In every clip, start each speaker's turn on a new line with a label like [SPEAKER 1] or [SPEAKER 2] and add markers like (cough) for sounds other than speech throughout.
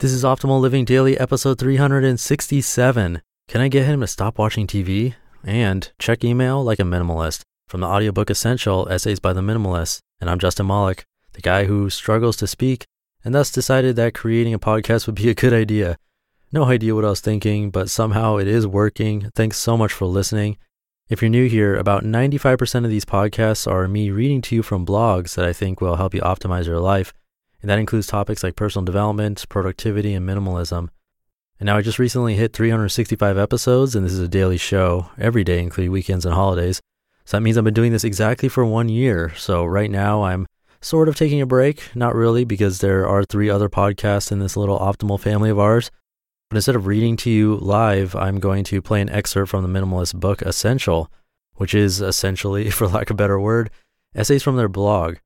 [SPEAKER 1] This is Optimal Living Daily, episode 367. Can I get him to stop watching TV? And check email like a minimalist from the audiobook Essential Essays by the Minimalist. And I'm Justin Malik, the guy who struggles to speak and thus decided that creating a podcast would be a good idea. No idea what I was thinking, but somehow it is working. Thanks so much for listening. If you're new here, about 95% of these podcasts are me reading to you from blogs that I think will help you optimize your life and that includes topics like personal development, productivity, and minimalism. And now I just recently hit 365 episodes, and this is a daily show every day, including weekends and holidays. So that means I've been doing this exactly for one year. So right now I'm sort of taking a break, not really, because there are three other podcasts in this little optimal family of ours. But instead of reading to you live, I'm going to play an excerpt from the minimalist book Essential, which is essentially, (laughs) for lack of a better word, essays from their blog.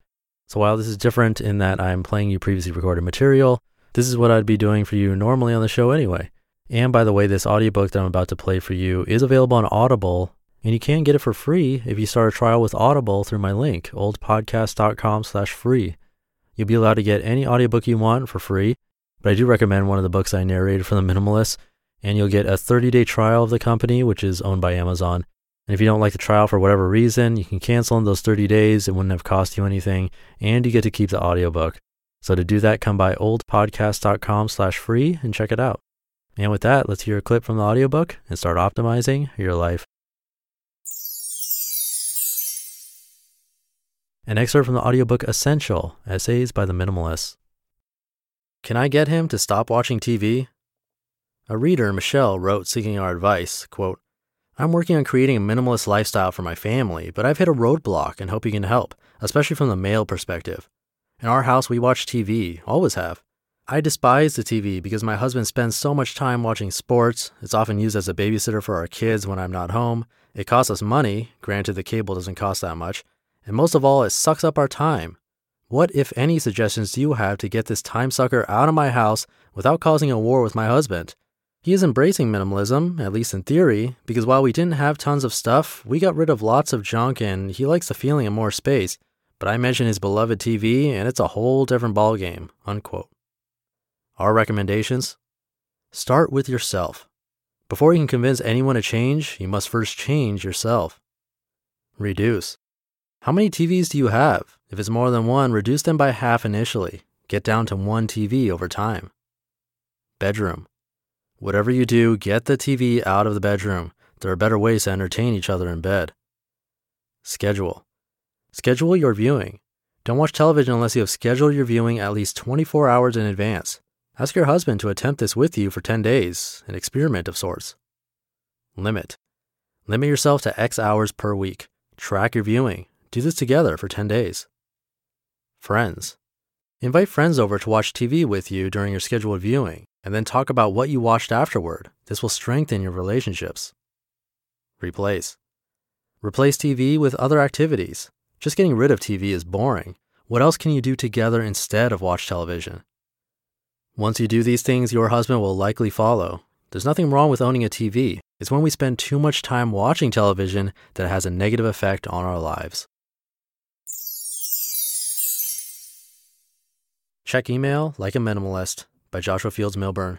[SPEAKER 1] So while this is different in that I'm playing you previously recorded material, this is what I'd be doing for you normally on the show anyway. And by the way, this audiobook that I'm about to play for you is available on Audible, and you can get it for free if you start a trial with Audible through my link, oldpodcast.com slash free. You'll be allowed to get any audiobook you want for free, but I do recommend one of the books I narrated for the Minimalist, and you'll get a 30-day trial of the company, which is owned by Amazon, and if you don't like the trial for whatever reason, you can cancel in those 30 days. It wouldn't have cost you anything, and you get to keep the audiobook. So to do that, come by oldpodcast.com slash free and check it out. And with that, let's hear a clip from the audiobook and start optimizing your life. An excerpt from the audiobook Essential Essays by the Minimalists. Can I get him to stop watching TV? A reader, Michelle, wrote seeking our advice, quote, I'm working on creating a minimalist lifestyle for my family, but I've hit a roadblock and hope you can help, especially from the male perspective. In our house, we watch TV, always have. I despise the TV because my husband spends so much time watching sports. It's often used as a babysitter for our kids when I'm not home. It costs us money, granted, the cable doesn't cost that much. And most of all, it sucks up our time. What, if any, suggestions do you have to get this time sucker out of my house without causing a war with my husband? He is embracing minimalism, at least in theory, because while we didn't have tons of stuff, we got rid of lots of junk and he likes the feeling of more space. But I mention his beloved TV and it's a whole different ballgame. Unquote. Our recommendations? Start with yourself. Before you can convince anyone to change, you must first change yourself. Reduce. How many TVs do you have? If it's more than one, reduce them by half initially. Get down to one TV over time. Bedroom. Whatever you do, get the TV out of the bedroom. There are better ways to entertain each other in bed. Schedule. Schedule your viewing. Don't watch television unless you have scheduled your viewing at least 24 hours in advance. Ask your husband to attempt this with you for 10 days, an experiment of sorts. Limit. Limit yourself to X hours per week. Track your viewing. Do this together for 10 days. Friends. Invite friends over to watch TV with you during your scheduled viewing and then talk about what you watched afterward. This will strengthen your relationships. Replace. Replace TV with other activities. Just getting rid of TV is boring. What else can you do together instead of watch television? Once you do these things, your husband will likely follow. There's nothing wrong with owning a TV. It's when we spend too much time watching television that it has a negative effect on our lives. Check email like a minimalist by Joshua Fields Millburn.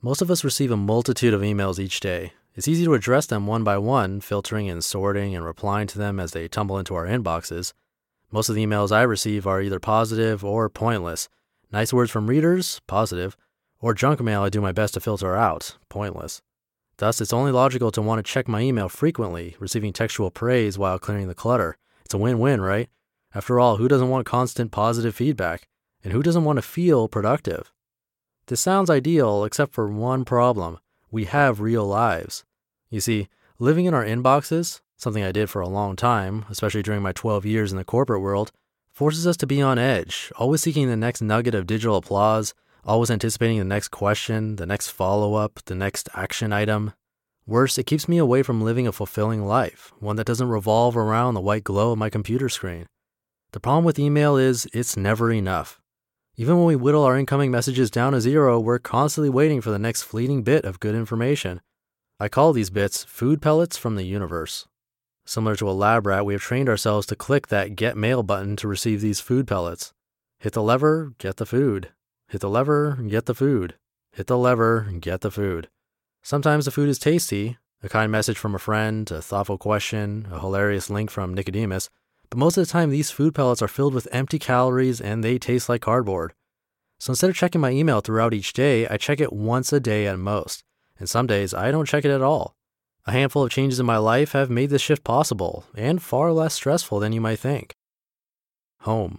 [SPEAKER 1] Most of us receive a multitude of emails each day. It's easy to address them one by one, filtering and sorting and replying to them as they tumble into our inboxes. Most of the emails I receive are either positive or pointless. Nice words from readers, positive, Or junk mail I do my best to filter out, pointless. Thus, it's only logical to want to check my email frequently, receiving textual praise while clearing the clutter. It's a win win, right? After all, who doesn't want constant positive feedback? And who doesn't want to feel productive? This sounds ideal, except for one problem we have real lives. You see, living in our inboxes, something I did for a long time, especially during my 12 years in the corporate world, forces us to be on edge, always seeking the next nugget of digital applause, always anticipating the next question, the next follow up, the next action item. Worse, it keeps me away from living a fulfilling life, one that doesn't revolve around the white glow of my computer screen. The problem with email is it's never enough. Even when we whittle our incoming messages down to zero, we're constantly waiting for the next fleeting bit of good information. I call these bits food pellets from the universe. Similar to a lab rat, we have trained ourselves to click that get mail button to receive these food pellets. Hit the lever, get the food. Hit the lever, get the food. Hit the lever, get the food. Sometimes the food is tasty, a kind message from a friend, a thoughtful question, a hilarious link from Nicodemus, but most of the time these food pellets are filled with empty calories and they taste like cardboard. So instead of checking my email throughout each day, I check it once a day at most, and some days I don't check it at all. A handful of changes in my life have made this shift possible and far less stressful than you might think. Home.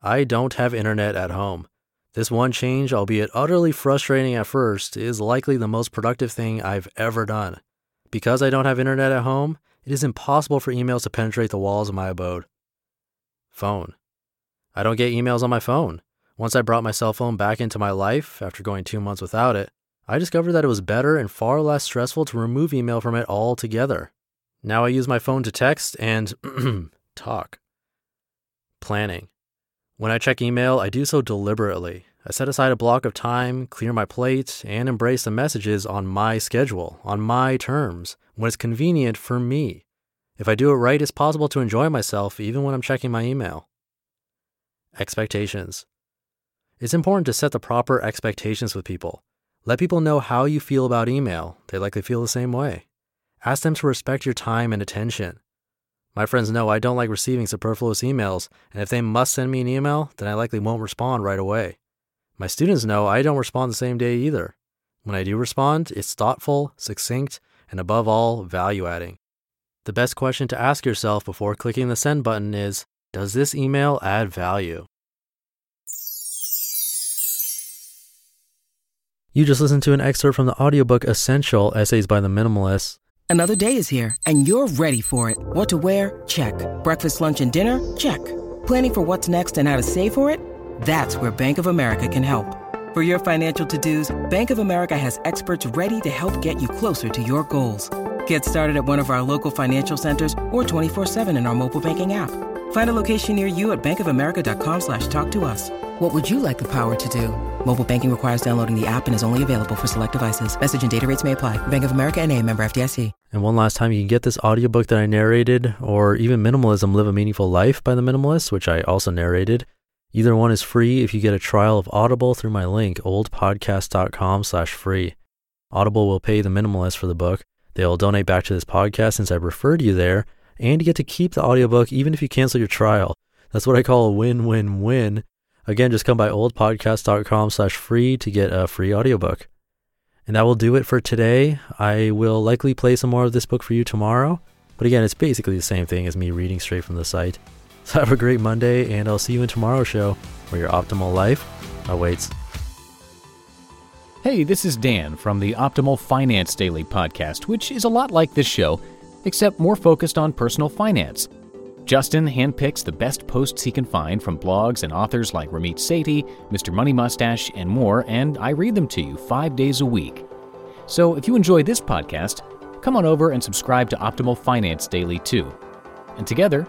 [SPEAKER 1] I don't have internet at home. This one change, albeit utterly frustrating at first, is likely the most productive thing I've ever done. Because I don't have internet at home, it is impossible for emails to penetrate the walls of my abode. Phone. I don't get emails on my phone. Once I brought my cell phone back into my life after going two months without it, I discovered that it was better and far less stressful to remove email from it altogether. Now I use my phone to text and (clears throat) talk. Planning. When I check email, I do so deliberately. I set aside a block of time, clear my plate, and embrace the messages on my schedule, on my terms, when it's convenient for me. If I do it right, it's possible to enjoy myself even when I'm checking my email. Expectations. It's important to set the proper expectations with people. Let people know how you feel about email. They likely feel the same way. Ask them to respect your time and attention. My friends know I don't like receiving superfluous emails, and if they must send me an email, then I likely won't respond right away. My students know I don't respond the same day either. When I do respond, it's thoughtful, succinct, and above all, value adding. The best question to ask yourself before clicking the send button is Does this email add value? You just listened to an excerpt from the audiobook Essential Essays by the Minimalists.
[SPEAKER 2] Another day is here, and you're ready for it. What to wear? Check. Breakfast, lunch, and dinner? Check. Planning for what's next and how to save for it? That's where Bank of America can help. For your financial to dos, Bank of America has experts ready to help get you closer to your goals. Get started at one of our local financial centers or 24 7 in our mobile banking app. Find a location near you at bankofamerica.com slash talk to us. What would you like the power to do? Mobile banking requires downloading the app and is only available for select devices. Message and data rates may apply. Bank of America and a member FDIC.
[SPEAKER 1] And one last time, you can get this audiobook that I narrated, or even Minimalism Live a Meaningful Life by the Minimalists, which I also narrated. Either one is free if you get a trial of Audible through my link, oldpodcast.com slash free. Audible will pay the minimalist for the book. They will donate back to this podcast since I referred you there, and you get to keep the audiobook even if you cancel your trial. That's what I call a win-win-win. Again, just come by oldpodcast.com slash free to get a free audiobook. And that will do it for today. I will likely play some more of this book for you tomorrow. But again, it's basically the same thing as me reading straight from the site. (laughs) So have a great Monday, and I'll see you in tomorrow's show where your optimal life awaits.
[SPEAKER 3] Hey, this is Dan from the Optimal Finance Daily podcast, which is a lot like this show, except more focused on personal finance. Justin handpicks the best posts he can find from blogs and authors like Ramit Sethi, Mr. Money Mustache, and more, and I read them to you five days a week. So if you enjoy this podcast, come on over and subscribe to Optimal Finance Daily too. And together,